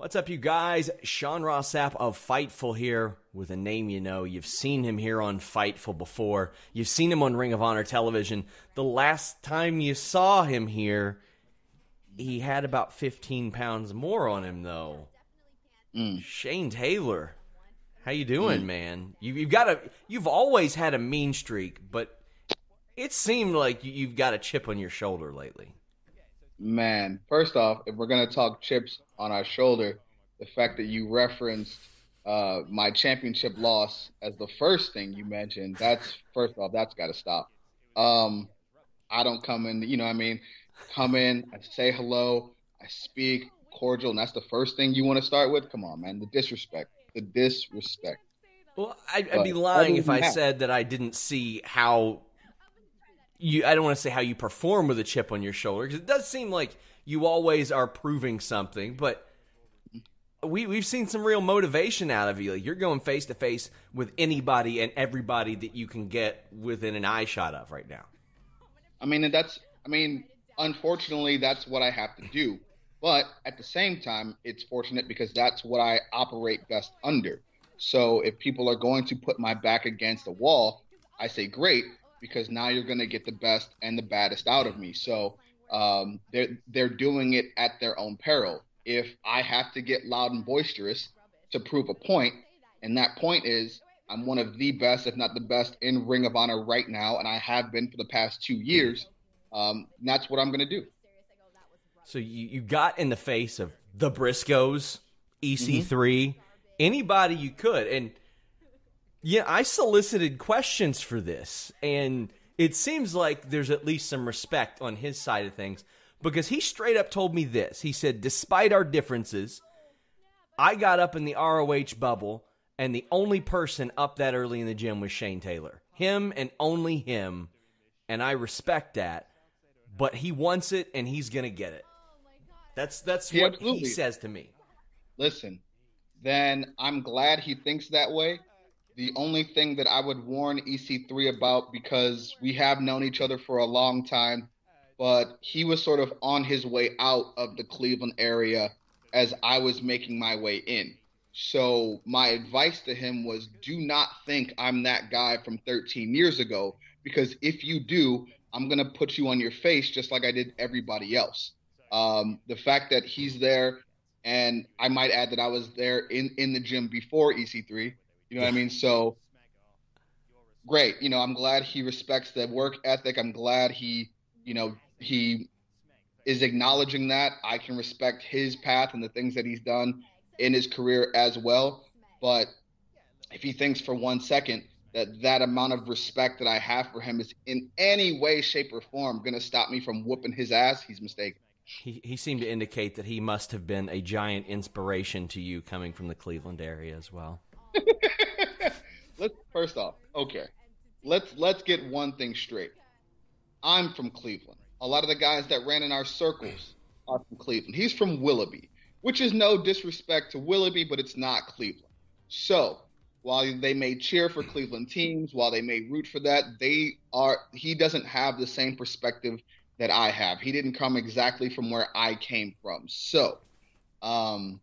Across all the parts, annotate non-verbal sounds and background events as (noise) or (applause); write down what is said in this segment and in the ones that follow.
What's up, you guys? Sean Ross Sapp of Fightful here with a name you know. You've seen him here on Fightful before. You've seen him on Ring of Honor television. The last time you saw him here, he had about 15 pounds more on him, though. Mm. Shane Taylor, how you doing, mm. man? You, you've got a. You've always had a mean streak, but it seemed like you've got a chip on your shoulder lately. Man, first off, if we're gonna talk chips on our shoulder, the fact that you referenced uh, my championship loss as the first thing you mentioned, that's first off, that's got to stop. Um, I don't come in, you know, what I mean, come in, I say hello, I speak cordial, and that's the first thing you want to start with. Come on, man, the disrespect, the disrespect. Well, I'd, I'd be lying if I that, said that I didn't see how you I don't want to say how you perform with a chip on your shoulder because it does seem like you always are proving something, but we we've seen some real motivation out of you. Like you're going face to face with anybody and everybody that you can get within an eye shot of right now. I mean, that's I mean, unfortunately, that's what I have to do. But at the same time, it's fortunate because that's what I operate best under. So if people are going to put my back against the wall, I say great because now you're going to get the best and the baddest out of me. So um, they're they're doing it at their own peril. If I have to get loud and boisterous to prove a point, and that point is I'm one of the best, if not the best, in Ring of Honor right now, and I have been for the past two years. Um, that's what I'm going to do. So you, you got in the face of the Briscoes, EC3, mm-hmm. anybody you could, and yeah, I solicited questions for this, and it seems like there's at least some respect on his side of things because he straight up told me this. He said, Despite our differences, I got up in the ROH bubble, and the only person up that early in the gym was Shane Taylor. Him and only him. And I respect that. But he wants it, and he's going to get it. That's that's what he says to me. Listen, then I'm glad he thinks that way the only thing that I would warn EC3 about because we have known each other for a long time, but he was sort of on his way out of the Cleveland area as I was making my way in. So my advice to him was do not think I'm that guy from 13 years ago because if you do, I'm going to put you on your face just like I did everybody else. Um, the fact that he's there, and I might add that I was there in, in the gym before EC3, you know what I mean? So great. You know, I'm glad he respects the work ethic. I'm glad he, you know, he is acknowledging that. I can respect his path and the things that he's done in his career as well. But if he thinks for one second that that amount of respect that I have for him is in any way, shape, or form going to stop me from whooping his ass, he's mistaken. He, he seemed to indicate that he must have been a giant inspiration to you coming from the Cleveland area as well. (laughs) let's first off, okay. Let's let's get one thing straight. I'm from Cleveland. A lot of the guys that ran in our circles are from Cleveland. He's from Willoughby. which is no disrespect to Willoughby, but it's not Cleveland. So while they may cheer for Cleveland teams, while they may root for that, they are he doesn't have the same perspective that I have. He didn't come exactly from where I came from. So, um,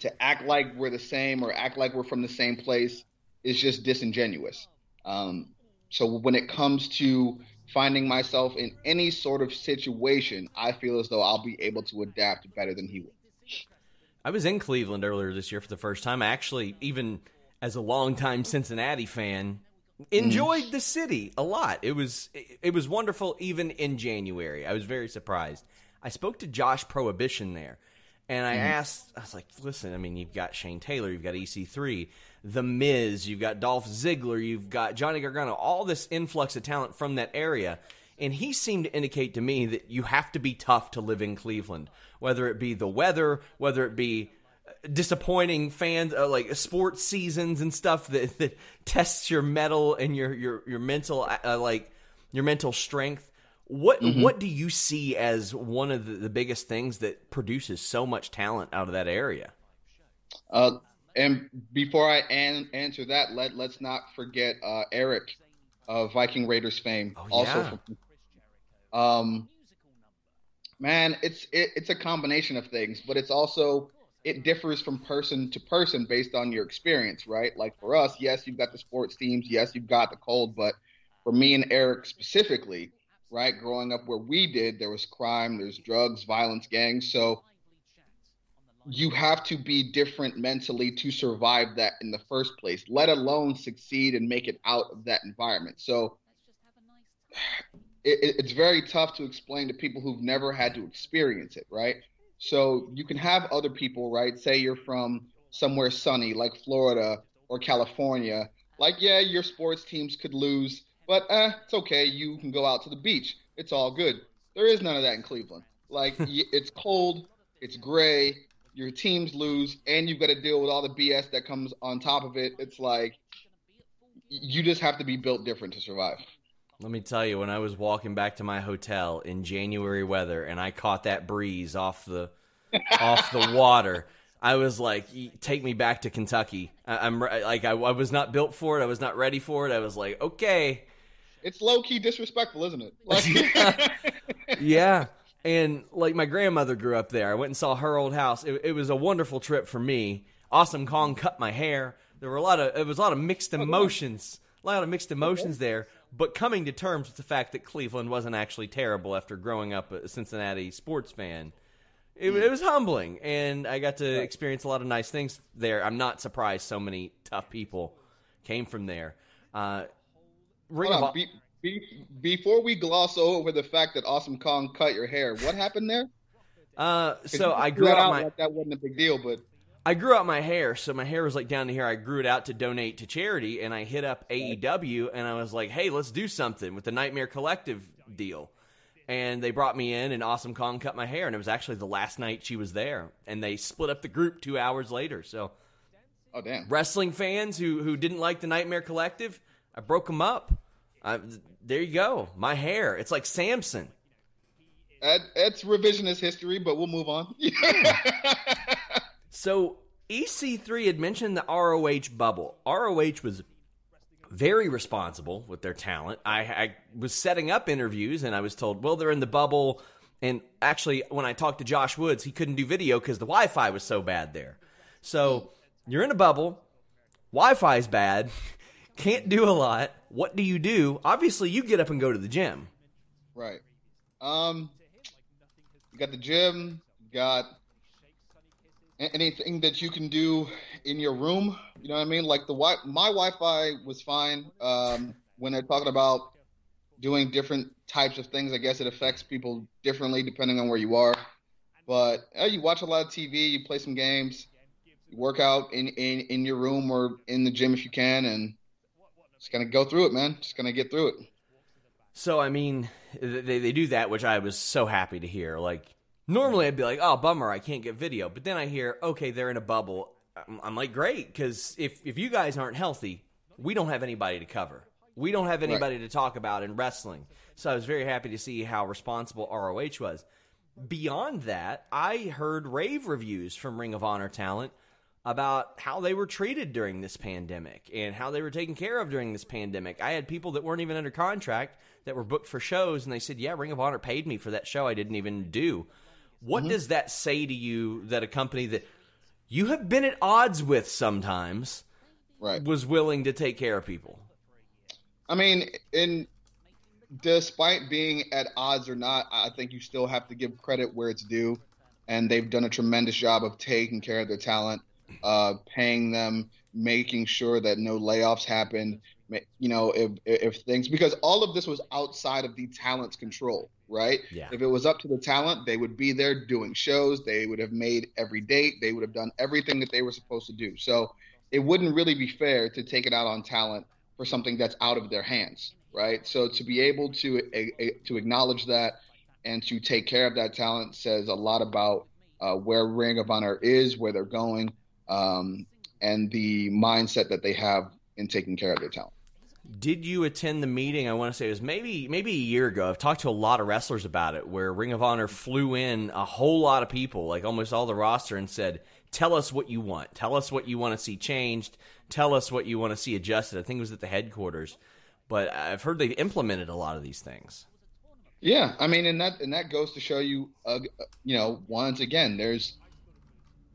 to act like we're the same or act like we're from the same place is just disingenuous. Um, so when it comes to finding myself in any sort of situation, I feel as though I'll be able to adapt better than he will. I was in Cleveland earlier this year for the first time. I actually, even as a longtime Cincinnati fan, enjoyed mm. the city a lot. It was it was wonderful even in January. I was very surprised. I spoke to Josh Prohibition there, and I mm. asked, I was like, listen, I mean, you've got Shane Taylor, you've got EC3, The Miz, you've got Dolph Ziggler, you've got Johnny Gargano, all this influx of talent from that area. And he seemed to indicate to me that you have to be tough to live in Cleveland, whether it be the weather, whether it be disappointing fans uh, like sports seasons and stuff (laughs) that, that tests your mettle and your your your mental uh, like your mental strength what mm-hmm. what do you see as one of the, the, biggest things that produces so much talent out of that area? Uh, and before I an- answer that, let let's not forget uh, Eric of Viking Raiders fame. Oh, also, yeah. from, um, man, it's it, it's a combination of things, but it's also it differs from person to person based on your experience, right? Like for us, yes, you've got the sports teams, yes, you've got the cold, but for me and Eric specifically right? Growing up where we did, there was crime, there's drugs, violence, gangs. So you have to be different mentally to survive that in the first place, let alone succeed and make it out of that environment. So it, it's very tough to explain to people who've never had to experience it, right? So you can have other people, right? Say you're from somewhere sunny like Florida or California. Like, yeah, your sports teams could lose but eh, it's okay. You can go out to the beach. It's all good. There is none of that in Cleveland. Like (laughs) it's cold, it's gray. Your teams lose, and you've got to deal with all the BS that comes on top of it. It's like you just have to be built different to survive. Let me tell you, when I was walking back to my hotel in January weather, and I caught that breeze off the (laughs) off the water. I was like, take me back to Kentucky. I, am like, I, I, was not built for it. I was not ready for it. I was like, okay, it's low key disrespectful, isn't it? (laughs) Like, (laughs) yeah. And like my grandmother grew up there. I went and saw her old house. It, it, was a wonderful trip for me. Awesome Kong cut my hair. There were a lot of it was a lot of mixed emotions. A lot of mixed emotions there. But coming to terms with the fact that Cleveland wasn't actually terrible after growing up a Cincinnati sports fan. It, it, was humbling, and I got to experience a lot of nice things there. I'm not surprised so many tough people came from there. Uh, Ring of be, be, before we gloss over the fact that Awesome Kong cut your hair, what happened there? Uh, so I grew out my like that wasn't a big deal, but I grew out my hair, so my hair was like down to here. I grew it out to donate to charity, and I hit up AEW, and I was like, "Hey, let's do something with the Nightmare Collective deal." And they brought me in, and Awesome Kong cut my hair, and it was actually the last night she was there, and they split up the group two hours later. So, oh damn, wrestling fans who who didn't like the Nightmare Collective, I broke them up. I, there you go. My hair. It's like Samson. That, that's revisionist history, but we'll move on. (laughs) so EC3 had mentioned the ROH bubble. ROH was very responsible with their talent. I, I, was setting up interviews and I was told, well, they're in the bubble. And actually, when I talked to Josh Woods, he couldn't do video because the Wi Fi was so bad there. So you're in a bubble, Wi Fi's bad, can't do a lot. What do you do? Obviously, you get up and go to the gym. Right. Um, you got the gym. got anything that you can do in your room. You know what I mean? Like the wi- my Wi-Fi was fine. Um, when they're talking about doing different types of things, I guess it affects people differently depending on where you are. But uh, you watch a lot of TV, you play some games, you work out in, in, in your room or in the gym if you can, and just gonna go through it, man. Just gonna get through it. So I mean, they they do that, which I was so happy to hear. Like normally I'd be like, oh bummer, I can't get video, but then I hear, okay, they're in a bubble. I'm, I'm like, great, because if if you guys aren't healthy, we don't have anybody to cover. We don't have anybody right. to talk about in wrestling. So I was very happy to see how responsible ROH was. beyond that, I heard rave reviews from Ring of Honor talent about how they were treated during this pandemic and how they were taken care of during this pandemic. I had people that weren't even under contract that were booked for shows, and they said, "Yeah, Ring of Honor paid me for that show I didn't even do." What mm-hmm. does that say to you that a company that you have been at odds with sometimes right. was willing to take care of people? I mean, in despite being at odds or not, I think you still have to give credit where it's due, and they've done a tremendous job of taking care of their talent uh, paying them, making sure that no layoffs happened. You know, if if things because all of this was outside of the talent's control, right? Yeah. If it was up to the talent, they would be there doing shows. They would have made every date. They would have done everything that they were supposed to do. So it wouldn't really be fair to take it out on talent for something that's out of their hands, right? So to be able to a, a, to acknowledge that and to take care of that talent says a lot about uh, where Ring of Honor is, where they're going, um, and the mindset that they have in taking care of their talent. Did you attend the meeting? I want to say it was maybe maybe a year ago. I've talked to a lot of wrestlers about it, where Ring of Honor flew in a whole lot of people, like almost all the roster, and said, "Tell us what you want. Tell us what you want to see changed. Tell us what you want to see adjusted." I think it was at the headquarters, but I've heard they've implemented a lot of these things. Yeah, I mean, and that and that goes to show you, uh, you know, once again, there's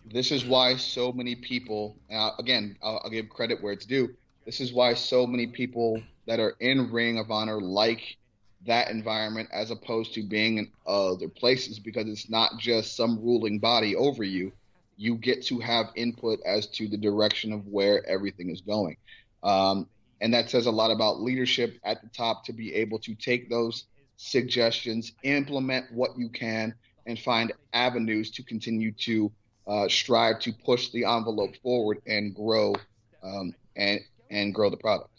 this is why so many people, again, I'll, I'll, give credit where it's due. This is why so many people that are in Ring of Honor like that environment as opposed to being in other places because it's not just some ruling body over you. You get to have input as to the direction of where everything is going. Um, and that says a lot about leadership at the top to be able to take those suggestions, implement what you can, and find avenues to continue to uh, strive to push the envelope forward and grow um, and and grow the product.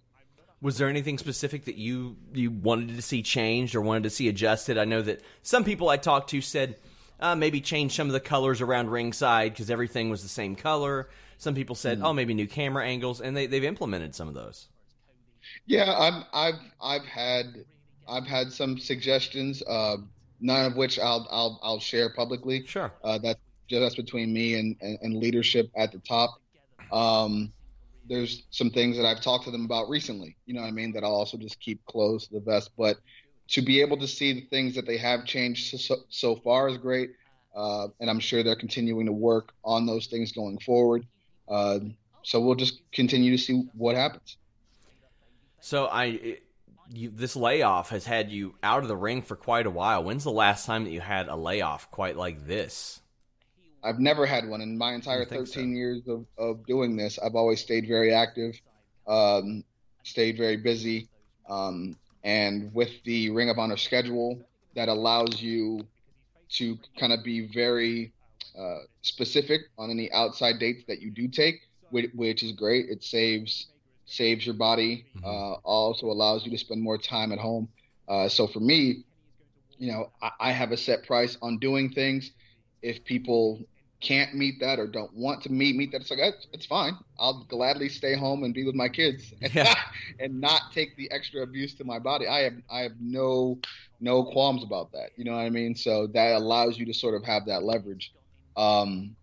Was there anything specific that you you wanted to see changed or wanted to see adjusted? I know that some people I talked to said uh, maybe change some of the colors around ringside because everything was the same color. Some people said, mm-hmm. oh, maybe new camera angles, and they they've implemented some of those. Yeah, I've I've I've had I've had some suggestions, uh, none of which I'll I'll I'll share publicly. Sure. Uh, that that's between me and, and, and leadership at the top. Um, there's some things that I've talked to them about recently, you know what I mean, that I'll also just keep close to the vest. But to be able to see the things that they have changed so, so far is great. Uh, and I'm sure they're continuing to work on those things going forward. Uh, so we'll just continue to see what happens. So I, you, this layoff has had you out of the ring for quite a while. When's the last time that you had a layoff quite like this? I've never had one in my entire 13 so. years of, of doing this. I've always stayed very active, um, stayed very busy. Um, and with the Ring of Honor schedule, that allows you to kind of be very uh, specific on any outside dates that you do take, which, which is great. It saves saves your body. Mm-hmm. Uh, also allows you to spend more time at home. Uh, so for me, you know, I, I, have a set price on doing things. If people can't meet that or don't want to meet meet that, it's like it's, it's fine. I'll gladly stay home and be with my kids and, (laughs) yeah. and not take the extra abuse to my body. I have I have no no qualms about that. You know what I mean? So that allows you to sort of have that leverage. Um,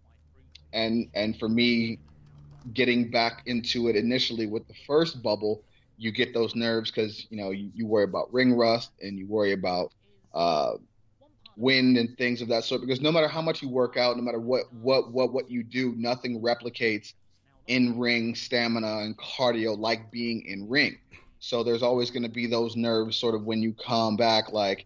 and and for me, getting back into it initially with the first bubble, you get those nerves because you know you, you worry about ring rust and you worry about uh, wind and things of that sort because no matter how much you work out no matter what what what what you do nothing replicates in ring stamina and cardio like being in ring. So there's always going to be those nerves sort of when you come back like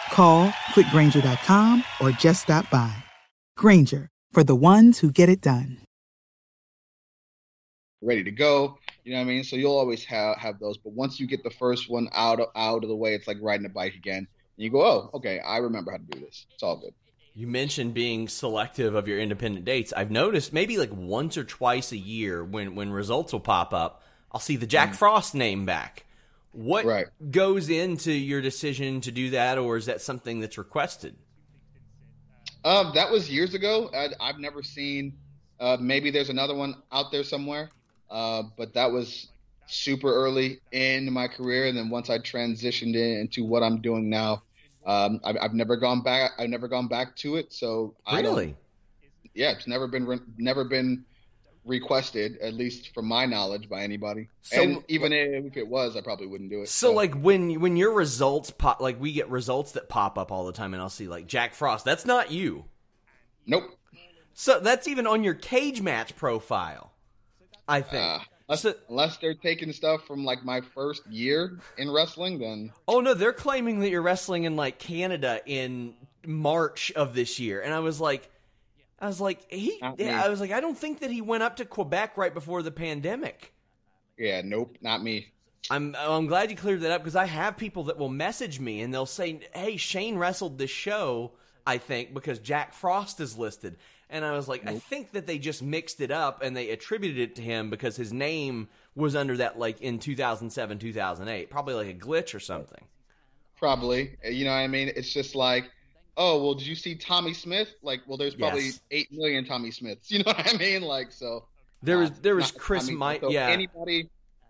Call quickgranger.com or just stop by. Grainger, for the ones who get it done. Ready to go. You know what I mean? So you'll always have, have those. But once you get the first one out, of, out of the way, it's like riding a bike again. And you go, oh, okay, I remember how to do this. It's all good. You mentioned being selective of your independent dates. I've noticed maybe like once or twice a year when when results will pop up, I'll see the Jack mm. Frost name back. What right. goes into your decision to do that, or is that something that's requested? Um, that was years ago. I, have never seen. Uh, maybe there's another one out there somewhere, uh, but that was super early in my career. And then once I transitioned into what I'm doing now, um, I've, I've, never gone back. I've never gone back to it. So really, yeah, it's never been never been requested, at least from my knowledge, by anybody. So, and even if it was, I probably wouldn't do it. So, so, like when when your results pop, like we get results that pop up all the time, and I'll see like Jack Frost. That's not you. Nope. So that's even on your cage match profile. I think. Uh, Unless, so, unless they're taking stuff from like my first year in wrestling, then oh no, they're claiming that you're wrestling in like Canada in March of this year, and I was like, I was like, he, yeah, I was like, I don't think that he went up to Quebec right before the pandemic. Yeah, nope, not me. I'm oh, I'm glad you cleared that up because I have people that will message me and they'll say, "Hey, Shane wrestled this show, I think, because Jack Frost is listed." And I was like, nope. I think that they just mixed it up and they attributed it to him because his name was under that like in 2007, 2008. Probably like a glitch or something. Probably. You know what I mean? It's just like, oh, well, did you see Tommy Smith? Like, well, there's probably yes. 8 million Tommy Smiths. (laughs) You know what I mean? Like, so. There uh, was, there was Chris Mike. So yeah. Anybody,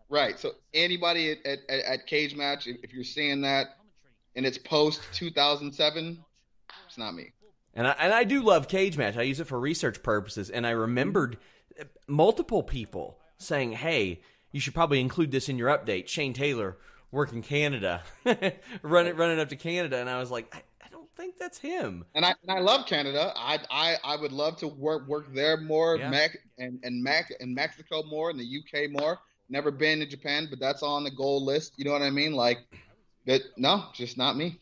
right. So anybody at, at, at Cage Match, if you're seeing that and it's post 2007, it's not me. And I, and I do love Cage Match. I use it for research purposes. And I remembered multiple people saying, hey, you should probably include this in your update. Shane Taylor working in Canada, (laughs) running running up to Canada, and I was like, I, I don't think that's him. And I and I love Canada. I I, I would love to work work there more, yeah. Mac and and Mac and Mexico more, and the UK more. Never been to Japan, but that's on the goal list. You know what I mean? Like, but no, just not me.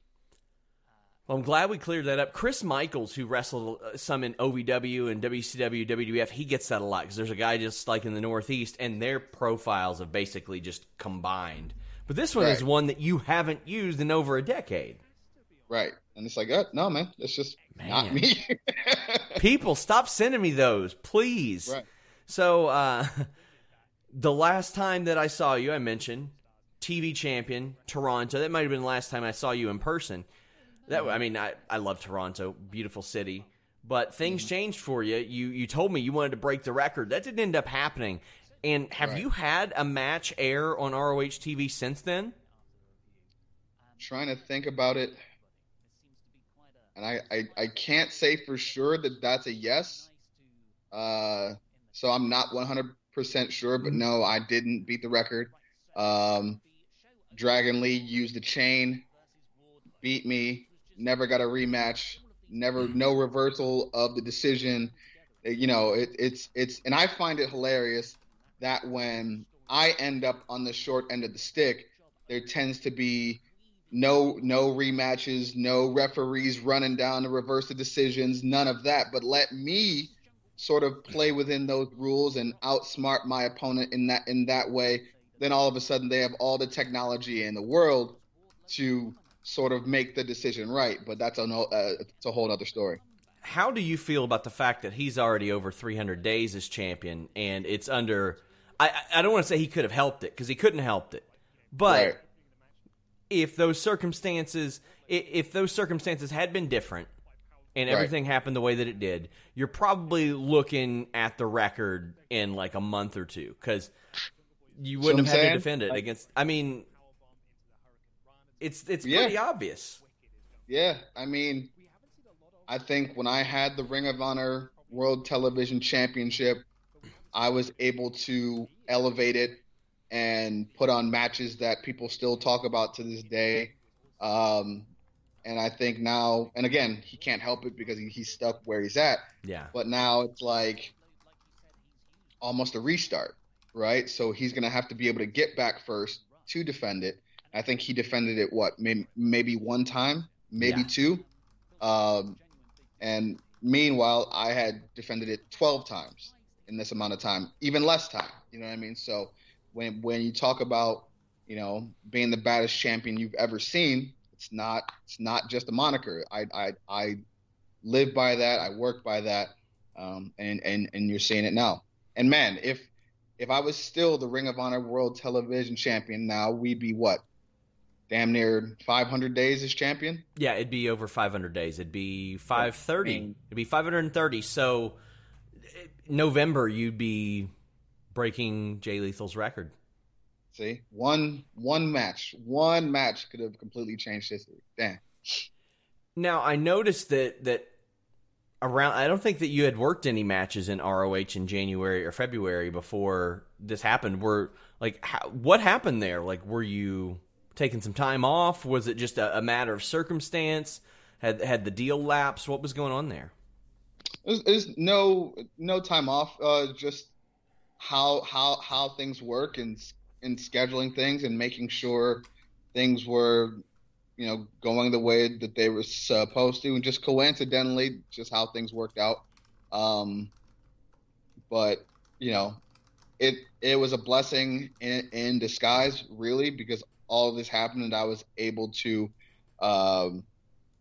Well, I'm glad we cleared that up. Chris Michaels, who wrestled uh, some in OVW and WCW, WWF, he gets that a lot because there's a guy just like in the Northeast, and their profiles have basically just combined. But this one right. is one that you haven't used in over a decade. Right. And it's like, uh, no, man, it's just man. not me. (laughs) People, stop sending me those, please. Right. So, uh, (laughs) the last time that I saw you, I mentioned TV champion, Toronto. That might have been the last time I saw you in person. That I mean, I, I love Toronto, beautiful city. But things mm-hmm. changed for you. You you told me you wanted to break the record. That didn't end up happening. And have right. you had a match air on ROH TV since then? trying to think about it, and I, I, I can't say for sure that that's a yes. Uh, so I'm not 100% sure, but no, I didn't beat the record. Um, Dragon Lee used the chain, beat me never got a rematch, never no reversal of the decision. You know, it, it's it's and I find it hilarious that when I end up on the short end of the stick, there tends to be no no rematches, no referees running down to reverse the decisions, none of that. But let me sort of play within those rules and outsmart my opponent in that in that way. Then all of a sudden they have all the technology in the world to sort of make the decision right. But that's a, uh, it's a whole other story. How do you feel about the fact that he's already over 300 days as champion and it's under? I I don't want to say he could have helped it because he couldn't helped it, but right. If those circumstances if those circumstances had been different and everything right. happened the way that it did, you're probably looking at the record in like a month or two because you wouldn't have had to defend it against. I mean, it's it's yeah. pretty obvious. Yeah, I mean, I think when I had the Ring of Honor World Television Championship, I was able to elevate it and put on matches that people still talk about to this day. Um, and I think now, and again, he can't help it because he, he's stuck where he's at. Yeah. But now it's like, almost a restart, right? So he's going to have to be able to get back first to defend it. I think he defended it what maybe, maybe one time, maybe yeah. two. Um, and meanwhile, I had defended it 12 times in this amount of time, even less time. You know what I mean? So when when you talk about you know being the baddest champion you've ever seen, it's not it's not just a moniker. I I I live by that. I work by that. Um, and and and you're seeing it now. And man, if if I was still the Ring of Honor World Television Champion now, we'd be what? Damn near 500 days as champion. Yeah, it'd be over 500 days. It'd be 530. It'd be 530. So November, you'd be breaking Jay Lethal's record. See, one one match, one match could have completely changed history. Damn. Now I noticed that that around. I don't think that you had worked any matches in ROH in January or February before this happened. Were like, how, what happened there? Like, were you taking some time off? Was it just a, a matter of circumstance? Had had the deal lapsed? What was going on there? There's, there's no no time off. Uh, just how how how things work and in scheduling things and making sure things were you know going the way that they were supposed to and just coincidentally just how things worked out. Um but you know it it was a blessing in, in disguise really because all of this happened and i was able to um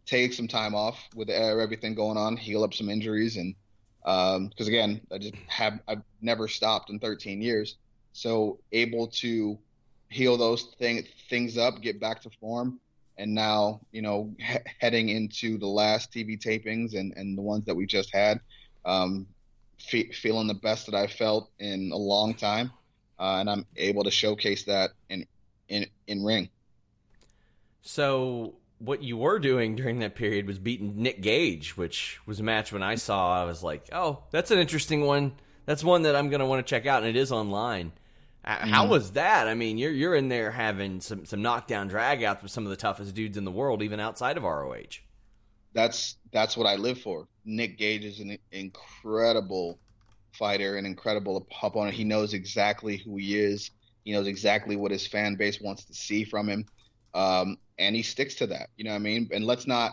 take some time off with everything going on, heal up some injuries, and because um, again, I just have I've never stopped in 13 years, so able to heal those thing, things up, get back to form, and now you know he- heading into the last TV tapings and and the ones that we just had, um, fe- feeling the best that I felt in a long time, uh, and I'm able to showcase that in in in ring. So what you were doing during that period was beating Nick Gage, which was a match when I saw, I was like, oh, that's an interesting one. That's one that I'm going to want to check out, and it is online. Mm. How was that? I mean, you're you're in there having some some knockdown dragouts with some of the toughest dudes in the world, even outside of ROH. That's that's what I live for. Nick Gage is an incredible fighter, an incredible opponent. He knows exactly who he is. He knows exactly what his fan base wants to see from him. Um, and he sticks to that. You know what I mean? And let's not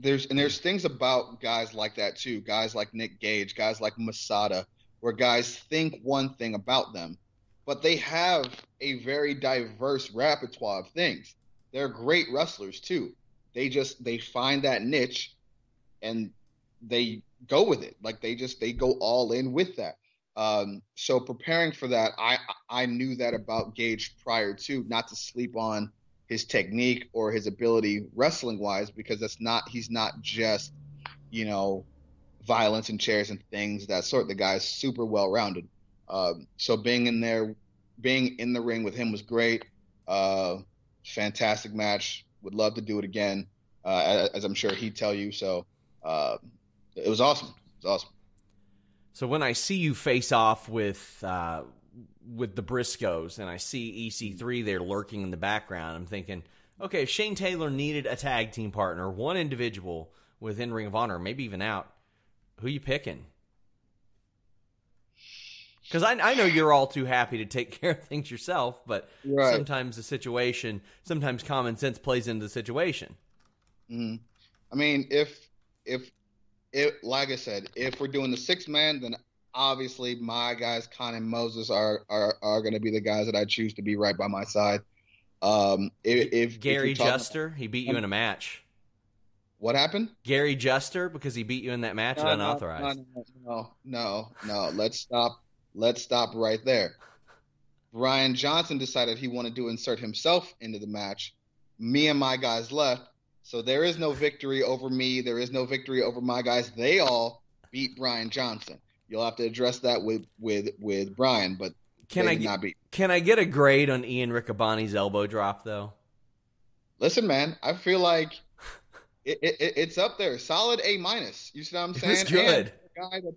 there's and there's things about guys like that too. Guys like Nick Gage, guys like Masada, where guys think one thing about them, but they have a very diverse repertoire of things. They're great wrestlers too. They just they find that niche and they go with it. Like they just they go all in with that. Um, so preparing for that, I I knew that about Gage prior to, not to sleep on his technique or his ability wrestling wise because that's not he's not just you know violence and chairs and things that sort. The guy's super well rounded um, so being in there being in the ring with him was great. Uh, fantastic match. Would love to do it again uh, as i'm sure he'd tell you. So uh, it was awesome. It was awesome. So when i see you face off with uh, with the Briscoes and I see EC3 there lurking in the background, I'm thinking, okay, if Shane Taylor needed a tag team partner, one individual within Ring of Honor, maybe even out, who you picking? Because I, I know you're all too happy to take (laughs) care of things yourself, but right. sometimes the situation, sometimes common sense plays into the situation. Mm. I mean, if if if like I said, if we're doing the six man, then obviously my guys, Kaun and Moses, are are, are going to be the guys that I choose to be right by my side. Um, if, if Gary if Juster, he beat you in a match. What happened? Gary Juster, because he beat you in that match no, at unauthorized. No, no, no, no. Let's stop. Let's stop right there. Brian Johnson decided he wanted to insert himself into the match. Me and my guys left. So there is no victory over me. There is no victory over my guys. They all beat Brian Johnson. You'll have to address that with with with Brian, but can I not be. Can I get a grade on Ian Riccaboni's elbow drop though? Listen, man, I feel like it, it, it's up there, solid A minus. You see what I'm saying? It's good. guy that,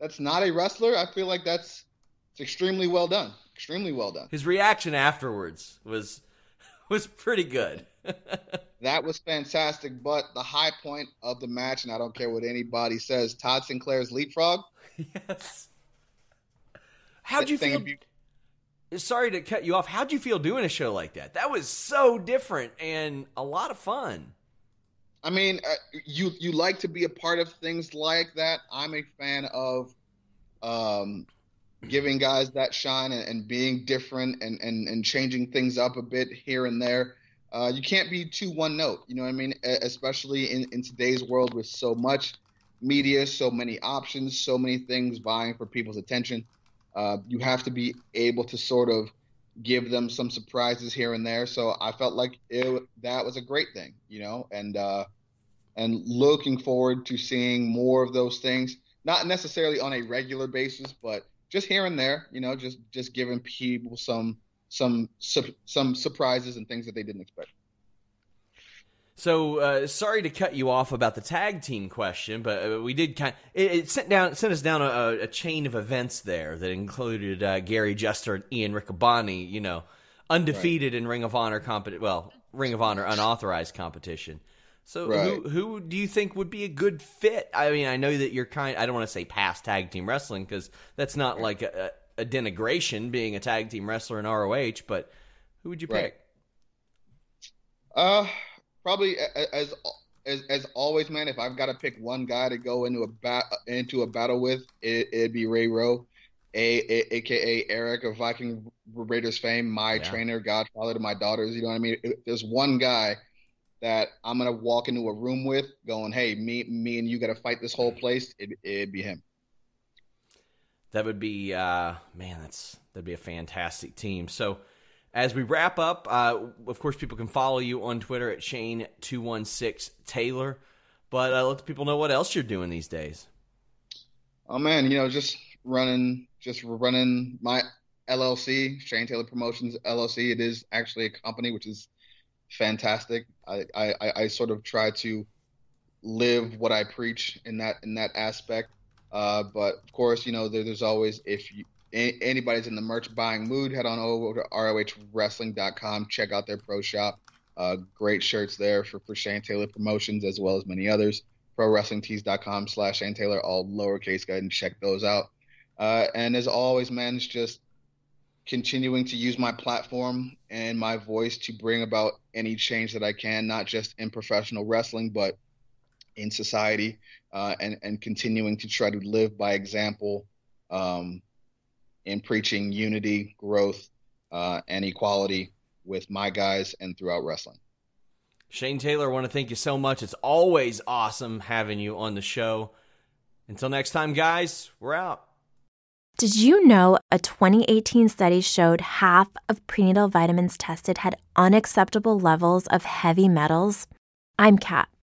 that's not a wrestler, I feel like that's it's extremely well done. Extremely well done. His reaction afterwards was (laughs) was pretty good. That was fantastic, but the high point of the match, and I don't care what anybody says, Todd Sinclair's leapfrog yes. How'd you feel? You. Sorry to cut you off. How'd you feel doing a show like that? That was so different and a lot of fun. I mean, uh, you you like to be a part of things like that. I'm a fan of um, giving guys that shine and, and, being different and, and and changing things up a bit here and there. Uh, you can't be too one note. You know what I mean? Especially in, in today's world with so much media, so many options, so many things vying for people's attention. Uh, you have to be able to sort of give them some surprises here and there. So I felt like it, that was a great thing, you know, and uh, and looking forward to seeing more of those things. Not necessarily on a regular basis, but just here and there, you know, just just giving people some some some surprises and things that they didn't expect. So uh, sorry to cut you off about the tag team question, but uh, we did kind. Of, it, it, sent down sent us down a, a, chain of events there that included uh, Gary Juster and Ian Riccaboni. You know, undefeated right. in Ring of Honor compet. Well, Ring of Honor unauthorized competition. So right. who who do you think would be a good fit? I mean, I know that you're kind. I don't want to say past tag team wrestling because that's not like a, a, denigration being a tag team wrestler in ROH. But who would you pick? Right. Uh probably as as as always, man. If I've got to pick one guy to go into a bat into a battle with, it, would be Ray Rowe, a, a, aka Eric of Viking Raiders fame, my yeah. trainer, godfather to my daughters. You know what I mean? If there's one guy that I'm gonna walk into a room with, going, "Hey, me, me, and you got to fight this whole place." It, it'd be him. That would be, uh, man. That's that'd be a fantastic team. So as we wrap up, uh, of course, people can follow you on Twitter at Shane216 Taylor. But uh, let people know what else you're doing these days. Oh, man, you know, just running, just running my LLC, Shane Taylor Promotions LLC. It is actually a company, which is fantastic. I, I, I sort of try to live what I preach in that in that aspect. Uh, but of course, you know, there, there's always if you anybody's in the merch buying mood, head on over to ROHWrestling.com. Check out their pro shop. Uh, great shirts there for, for Shane Taylor Promotions as well as many others. ProWrestlingTees.com slash Shane Taylor, all lowercase. Go ahead and check those out. Uh, and as always, man, it's just continuing to use my platform and my voice to bring about any change that I can, not just in professional wrestling, but in society, uh, and, and continuing to try to live by example um, in preaching unity, growth, uh, and equality with my guys and throughout wrestling. Shane Taylor, I want to thank you so much. It's always awesome having you on the show. Until next time, guys, we're out. Did you know a 2018 study showed half of prenatal vitamins tested had unacceptable levels of heavy metals? I'm Kat,